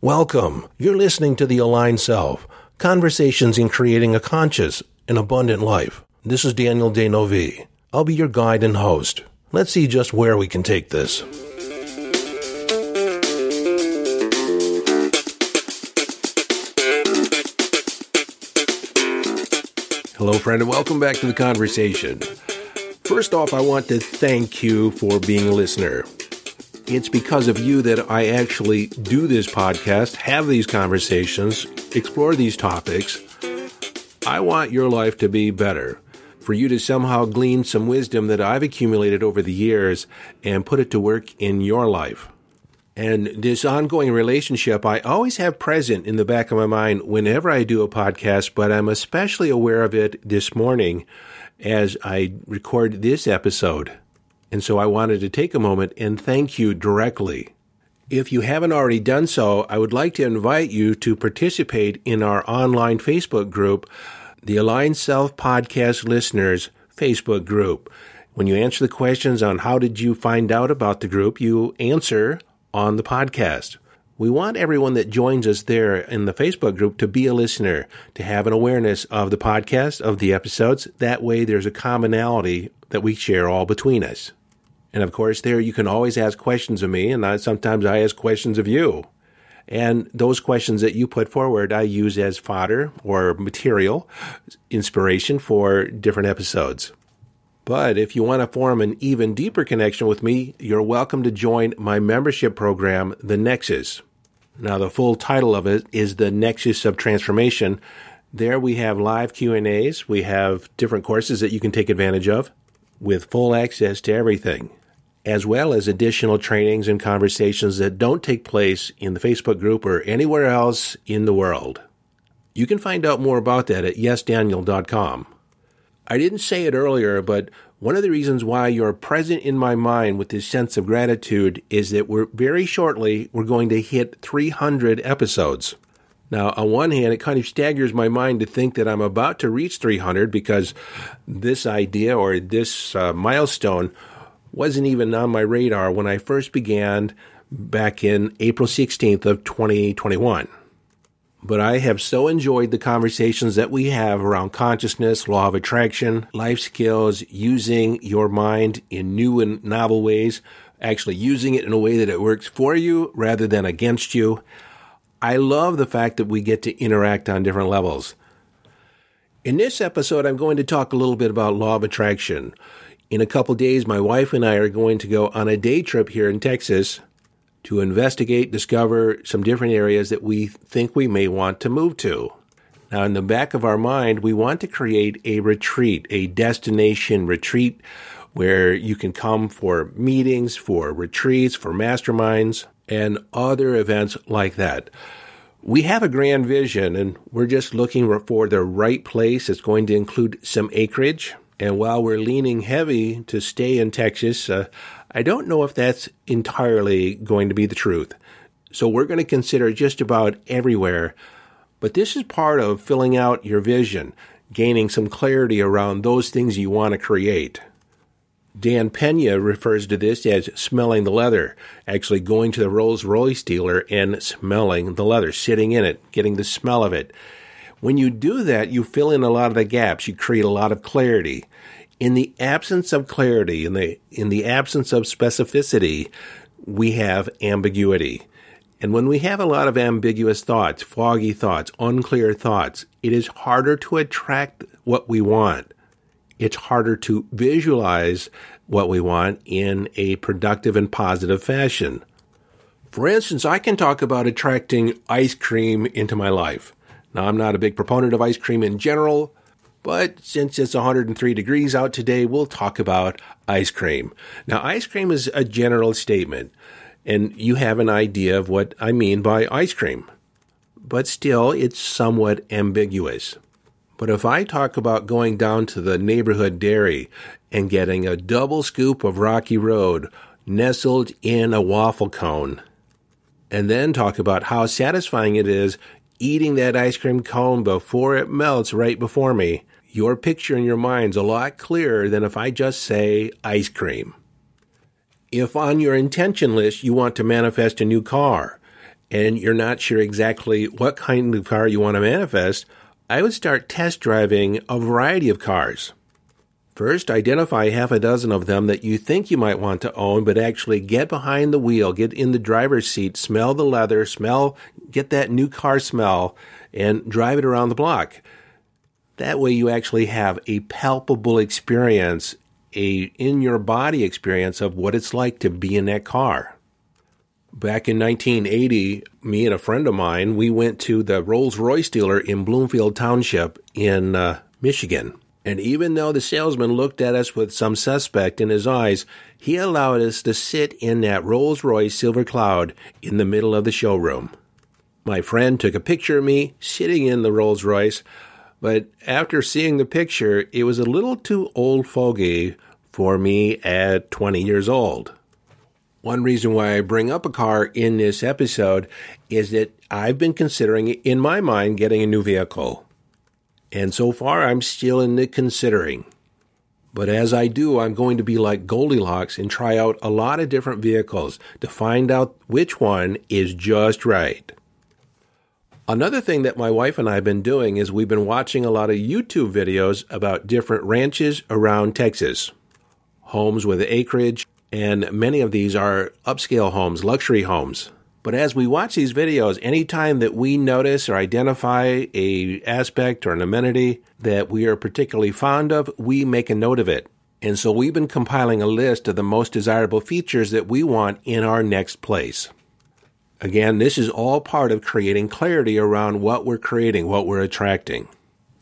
Welcome. You're listening to The Aligned Self Conversations in Creating a Conscious and Abundant Life. This is Daniel D'Neuville. I'll be your guide and host. Let's see just where we can take this. Hello, friend, and welcome back to the conversation. First off, I want to thank you for being a listener. It's because of you that I actually do this podcast, have these conversations, explore these topics. I want your life to be better, for you to somehow glean some wisdom that I've accumulated over the years and put it to work in your life. And this ongoing relationship, I always have present in the back of my mind whenever I do a podcast, but I'm especially aware of it this morning as I record this episode. And so I wanted to take a moment and thank you directly. If you haven't already done so, I would like to invite you to participate in our online Facebook group, the Aligned Self Podcast Listeners Facebook group. When you answer the questions on how did you find out about the group, you answer on the podcast. We want everyone that joins us there in the Facebook group to be a listener, to have an awareness of the podcast, of the episodes. That way, there's a commonality that we share all between us. And of course, there you can always ask questions of me, and I, sometimes I ask questions of you. And those questions that you put forward, I use as fodder or material, inspiration for different episodes. But if you want to form an even deeper connection with me, you're welcome to join my membership program, The Nexus. Now, the full title of it is The Nexus of Transformation. There we have live Q&As, we have different courses that you can take advantage of with full access to everything as well as additional trainings and conversations that don't take place in the Facebook group or anywhere else in the world. You can find out more about that at yesdaniel.com. I didn't say it earlier, but one of the reasons why you're present in my mind with this sense of gratitude is that we're very shortly we're going to hit 300 episodes. Now, on one hand, it kind of staggers my mind to think that I'm about to reach 300 because this idea or this uh, milestone wasn't even on my radar when I first began back in April 16th of 2021. But I have so enjoyed the conversations that we have around consciousness, law of attraction, life skills, using your mind in new and novel ways, actually using it in a way that it works for you rather than against you. I love the fact that we get to interact on different levels. In this episode, I'm going to talk a little bit about law of attraction. In a couple days, my wife and I are going to go on a day trip here in Texas to investigate, discover some different areas that we think we may want to move to. Now, in the back of our mind, we want to create a retreat, a destination retreat where you can come for meetings, for retreats, for masterminds, and other events like that. We have a grand vision and we're just looking for the right place. It's going to include some acreage. And while we're leaning heavy to stay in Texas, uh, I don't know if that's entirely going to be the truth. So we're going to consider just about everywhere. But this is part of filling out your vision, gaining some clarity around those things you want to create. Dan Pena refers to this as smelling the leather, actually going to the Rolls Royce dealer and smelling the leather, sitting in it, getting the smell of it. When you do that, you fill in a lot of the gaps. You create a lot of clarity. In the absence of clarity, in the, in the absence of specificity, we have ambiguity. And when we have a lot of ambiguous thoughts, foggy thoughts, unclear thoughts, it is harder to attract what we want. It's harder to visualize what we want in a productive and positive fashion. For instance, I can talk about attracting ice cream into my life. Now, I'm not a big proponent of ice cream in general, but since it's 103 degrees out today, we'll talk about ice cream. Now, ice cream is a general statement, and you have an idea of what I mean by ice cream. But still, it's somewhat ambiguous. But if I talk about going down to the neighborhood dairy and getting a double scoop of Rocky Road nestled in a waffle cone, and then talk about how satisfying it is eating that ice cream cone before it melts right before me, your picture in your mind's a lot clearer than if I just say ice cream. If on your intention list you want to manifest a new car, and you're not sure exactly what kind of car you want to manifest, I would start test driving a variety of cars. First, identify half a dozen of them that you think you might want to own, but actually get behind the wheel, get in the driver's seat, smell the leather, smell, get that new car smell, and drive it around the block. That way you actually have a palpable experience, a in your body experience of what it's like to be in that car. Back in 1980, me and a friend of mine, we went to the Rolls Royce dealer in Bloomfield Township in uh, Michigan. And even though the salesman looked at us with some suspect in his eyes, he allowed us to sit in that Rolls Royce Silver Cloud in the middle of the showroom. My friend took a picture of me sitting in the Rolls Royce, but after seeing the picture, it was a little too old fogey for me at 20 years old. One reason why I bring up a car in this episode is that I've been considering, in my mind, getting a new vehicle. And so far, I'm still in the considering. But as I do, I'm going to be like Goldilocks and try out a lot of different vehicles to find out which one is just right. Another thing that my wife and I have been doing is we've been watching a lot of YouTube videos about different ranches around Texas, homes with acreage, and many of these are upscale homes, luxury homes. But as we watch these videos, anytime that we notice or identify a aspect or an amenity that we are particularly fond of, we make a note of it. And so we've been compiling a list of the most desirable features that we want in our next place. Again, this is all part of creating clarity around what we're creating, what we're attracting.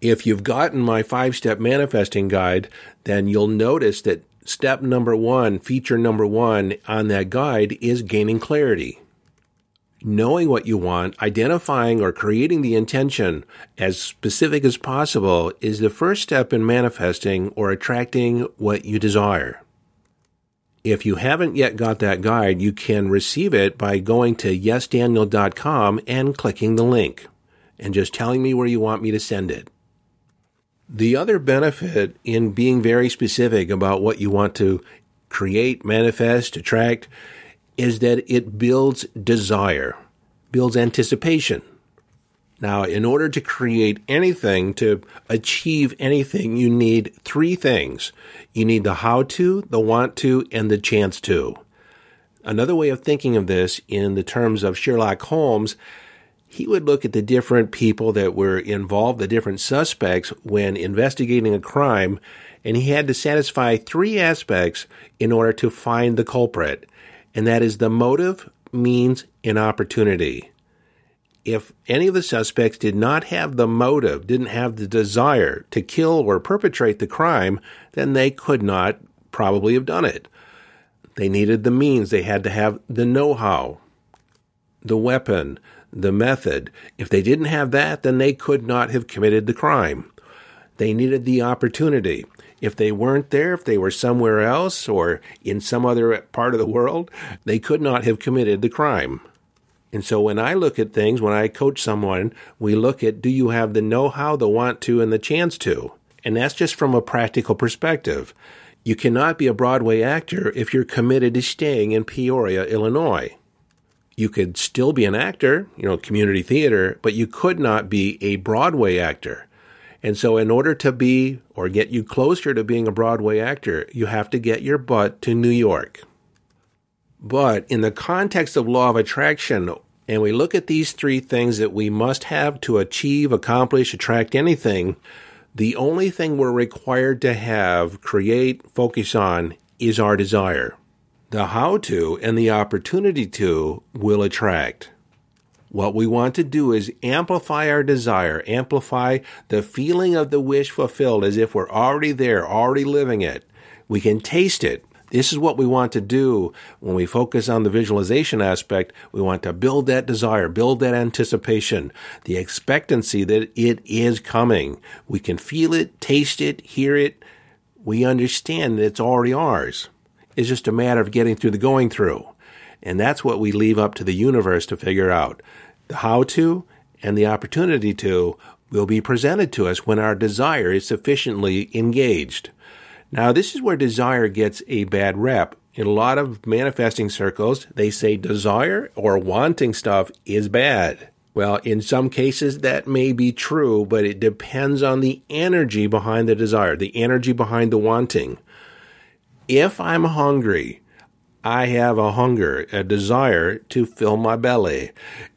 If you've gotten my five step manifesting guide, then you'll notice that step number one, feature number one on that guide is gaining clarity knowing what you want, identifying or creating the intention as specific as possible is the first step in manifesting or attracting what you desire. If you haven't yet got that guide, you can receive it by going to yesdaniel.com and clicking the link and just telling me where you want me to send it. The other benefit in being very specific about what you want to create, manifest, attract is that it builds desire, builds anticipation. Now, in order to create anything, to achieve anything, you need three things. You need the how to, the want to, and the chance to. Another way of thinking of this in the terms of Sherlock Holmes, he would look at the different people that were involved, the different suspects when investigating a crime, and he had to satisfy three aspects in order to find the culprit and that is the motive, means, and opportunity. If any of the suspects did not have the motive, didn't have the desire to kill or perpetrate the crime, then they could not probably have done it. They needed the means, they had to have the know how, the weapon, the method. If they didn't have that, then they could not have committed the crime. They needed the opportunity. If they weren't there, if they were somewhere else or in some other part of the world, they could not have committed the crime. And so when I look at things, when I coach someone, we look at do you have the know how, the want to, and the chance to? And that's just from a practical perspective. You cannot be a Broadway actor if you're committed to staying in Peoria, Illinois. You could still be an actor, you know, community theater, but you could not be a Broadway actor. And so, in order to be or get you closer to being a Broadway actor, you have to get your butt to New York. But in the context of law of attraction, and we look at these three things that we must have to achieve, accomplish, attract anything, the only thing we're required to have, create, focus on is our desire. The how to and the opportunity to will attract. What we want to do is amplify our desire, amplify the feeling of the wish fulfilled as if we're already there, already living it. We can taste it. This is what we want to do when we focus on the visualization aspect. We want to build that desire, build that anticipation, the expectancy that it is coming. We can feel it, taste it, hear it. We understand that it's already ours. It's just a matter of getting through the going through. And that's what we leave up to the universe to figure out. The how to and the opportunity to will be presented to us when our desire is sufficiently engaged. Now, this is where desire gets a bad rep, In a lot of manifesting circles, they say desire or wanting stuff is bad. Well, in some cases, that may be true, but it depends on the energy behind the desire, the energy behind the wanting. If I'm hungry, I have a hunger, a desire to fill my belly.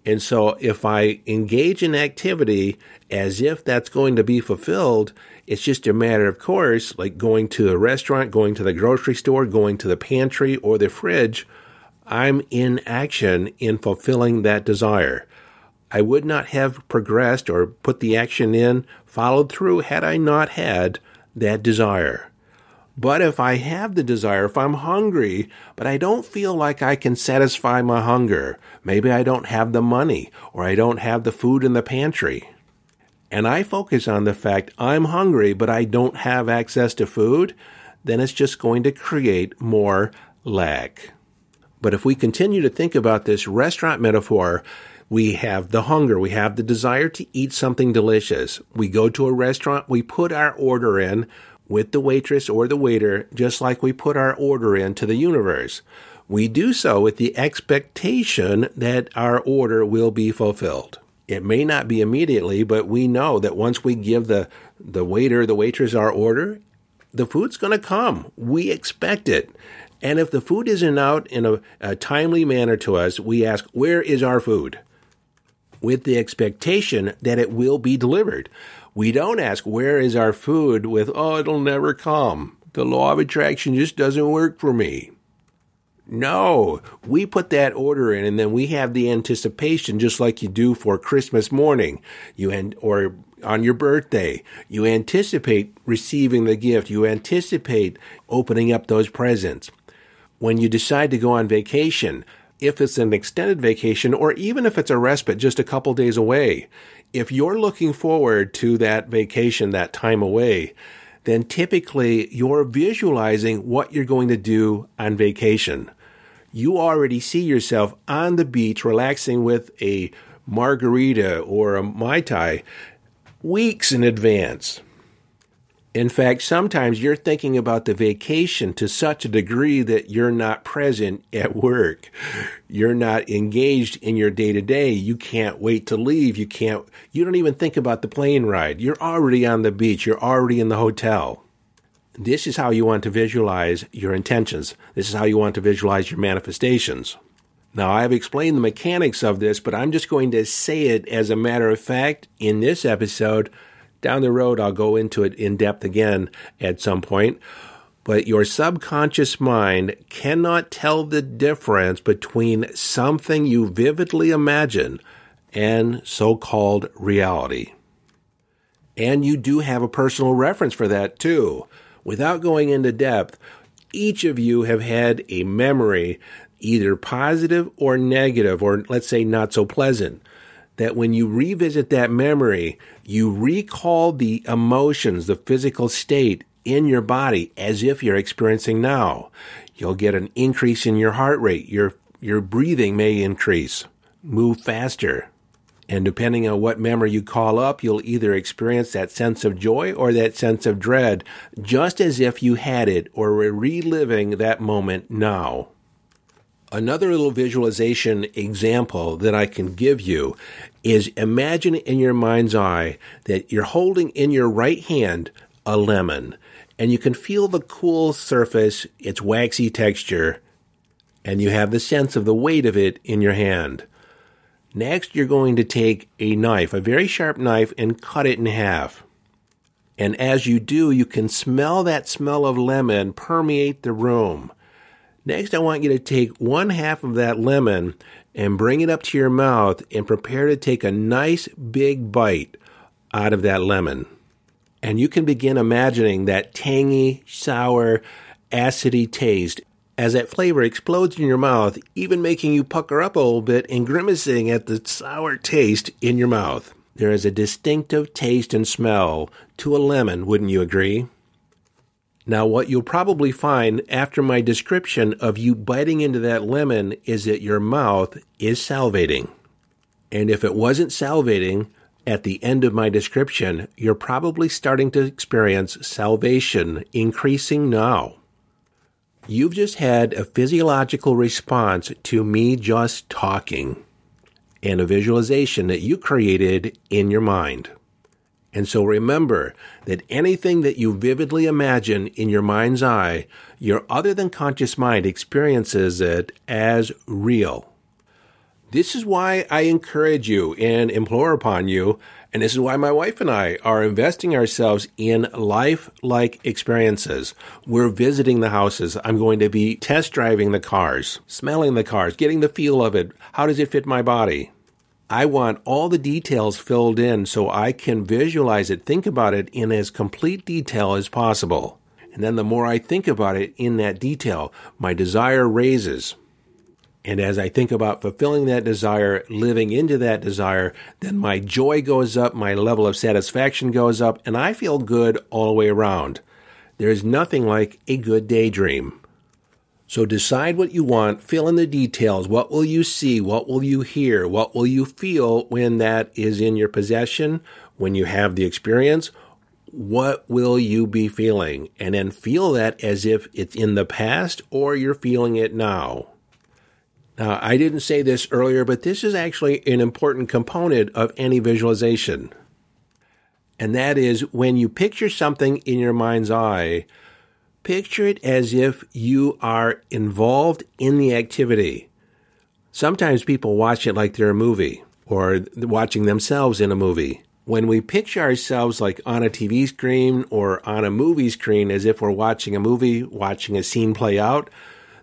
And so if I engage in activity as if that's going to be fulfilled, it's just a matter of course, like going to a restaurant, going to the grocery store, going to the pantry or the fridge. I'm in action in fulfilling that desire. I would not have progressed or put the action in, followed through, had I not had that desire. But if I have the desire, if I'm hungry, but I don't feel like I can satisfy my hunger, maybe I don't have the money or I don't have the food in the pantry, and I focus on the fact I'm hungry, but I don't have access to food, then it's just going to create more lack. But if we continue to think about this restaurant metaphor, we have the hunger. We have the desire to eat something delicious. We go to a restaurant. We put our order in with the waitress or the waiter, just like we put our order into the universe. We do so with the expectation that our order will be fulfilled. It may not be immediately, but we know that once we give the, the waiter, the waitress our order, the food's going to come. We expect it. And if the food isn't out in a, a timely manner to us, we ask, where is our food? with the expectation that it will be delivered. We don't ask, where is our food with, oh, it'll never come. The law of attraction just doesn't work for me. No, we put that order in and then we have the anticipation just like you do for Christmas morning. You and or on your birthday, you anticipate receiving the gift. You anticipate opening up those presents. When you decide to go on vacation, if it's an extended vacation or even if it's a respite just a couple days away, if you're looking forward to that vacation, that time away, then typically you're visualizing what you're going to do on vacation. You already see yourself on the beach relaxing with a margarita or a Mai Tai weeks in advance. In fact, sometimes you're thinking about the vacation to such a degree that you're not present at work. You're not engaged in your day to day. You can't wait to leave. You can't, you don't even think about the plane ride. You're already on the beach. You're already in the hotel. This is how you want to visualize your intentions. This is how you want to visualize your manifestations. Now, I've explained the mechanics of this, but I'm just going to say it as a matter of fact in this episode down the road, I'll go into it in depth again at some point. But your subconscious mind cannot tell the difference between something you vividly imagine and so called reality. And you do have a personal reference for that too. Without going into depth, each of you have had a memory, either positive or negative, or let's say not so pleasant, that when you revisit that memory, you recall the emotions, the physical state in your body as if you're experiencing now. You'll get an increase in your heart rate. Your, your breathing may increase, move faster. And depending on what memory you call up, you'll either experience that sense of joy or that sense of dread, just as if you had it or were reliving that moment now. Another little visualization example that I can give you is imagine in your mind's eye that you're holding in your right hand a lemon and you can feel the cool surface, its waxy texture, and you have the sense of the weight of it in your hand. Next, you're going to take a knife, a very sharp knife, and cut it in half. And as you do, you can smell that smell of lemon permeate the room. Next, I want you to take one half of that lemon and bring it up to your mouth and prepare to take a nice big bite out of that lemon. And you can begin imagining that tangy, sour, acidy taste as that flavor explodes in your mouth, even making you pucker up a little bit and grimacing at the sour taste in your mouth. There is a distinctive taste and smell to a lemon, wouldn't you agree? Now, what you'll probably find after my description of you biting into that lemon is that your mouth is salivating. And if it wasn't salivating at the end of my description, you're probably starting to experience salivation increasing now. You've just had a physiological response to me just talking and a visualization that you created in your mind. And so remember that anything that you vividly imagine in your mind's eye, your other than conscious mind experiences it as real. This is why I encourage you and implore upon you, and this is why my wife and I are investing ourselves in life like experiences. We're visiting the houses. I'm going to be test driving the cars, smelling the cars, getting the feel of it. How does it fit my body? I want all the details filled in so I can visualize it, think about it in as complete detail as possible. And then the more I think about it in that detail, my desire raises. And as I think about fulfilling that desire, living into that desire, then my joy goes up, my level of satisfaction goes up, and I feel good all the way around. There is nothing like a good daydream. So decide what you want, fill in the details. What will you see? What will you hear? What will you feel when that is in your possession? When you have the experience? What will you be feeling? And then feel that as if it's in the past or you're feeling it now. Now, I didn't say this earlier, but this is actually an important component of any visualization. And that is when you picture something in your mind's eye, Picture it as if you are involved in the activity. Sometimes people watch it like they're a movie or watching themselves in a movie. When we picture ourselves like on a TV screen or on a movie screen as if we're watching a movie, watching a scene play out,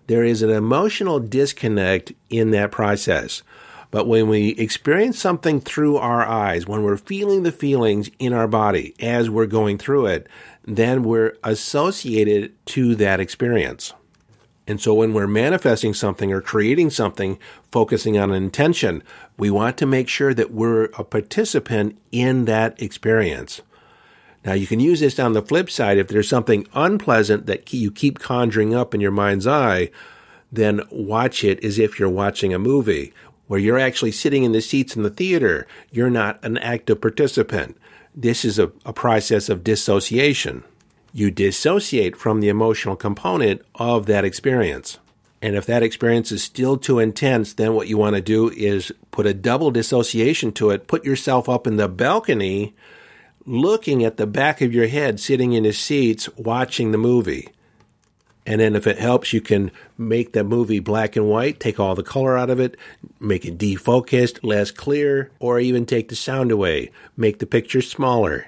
there is an emotional disconnect in that process. But when we experience something through our eyes, when we're feeling the feelings in our body as we're going through it, then we're associated to that experience. And so when we're manifesting something or creating something, focusing on intention, we want to make sure that we're a participant in that experience. Now you can use this on the flip side. If there's something unpleasant that you keep conjuring up in your mind's eye, then watch it as if you're watching a movie where you're actually sitting in the seats in the theater. You're not an active participant. This is a, a process of dissociation. You dissociate from the emotional component of that experience. And if that experience is still too intense, then what you want to do is put a double dissociation to it. Put yourself up in the balcony, looking at the back of your head, sitting in his seats, watching the movie. And then if it helps, you can make the movie black and white, take all the color out of it, make it defocused, less clear, or even take the sound away, make the picture smaller.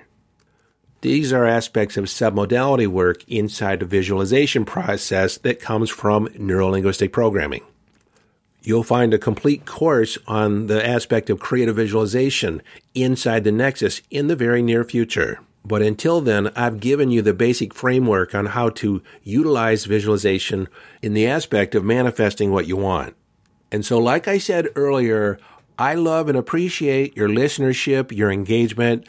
These are aspects of submodality work inside the visualization process that comes from neurolinguistic programming. You'll find a complete course on the aspect of creative visualization inside the Nexus in the very near future. But until then, I've given you the basic framework on how to utilize visualization in the aspect of manifesting what you want. And so, like I said earlier, I love and appreciate your listenership, your engagement.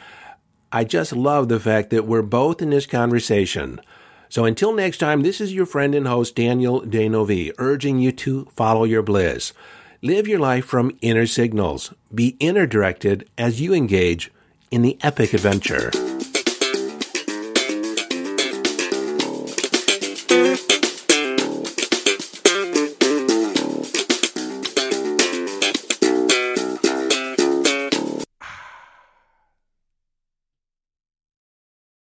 I just love the fact that we're both in this conversation. So until next time, this is your friend and host, Daniel D'Neuville, urging you to follow your bliss. Live your life from inner signals. Be inner directed as you engage in the epic adventure.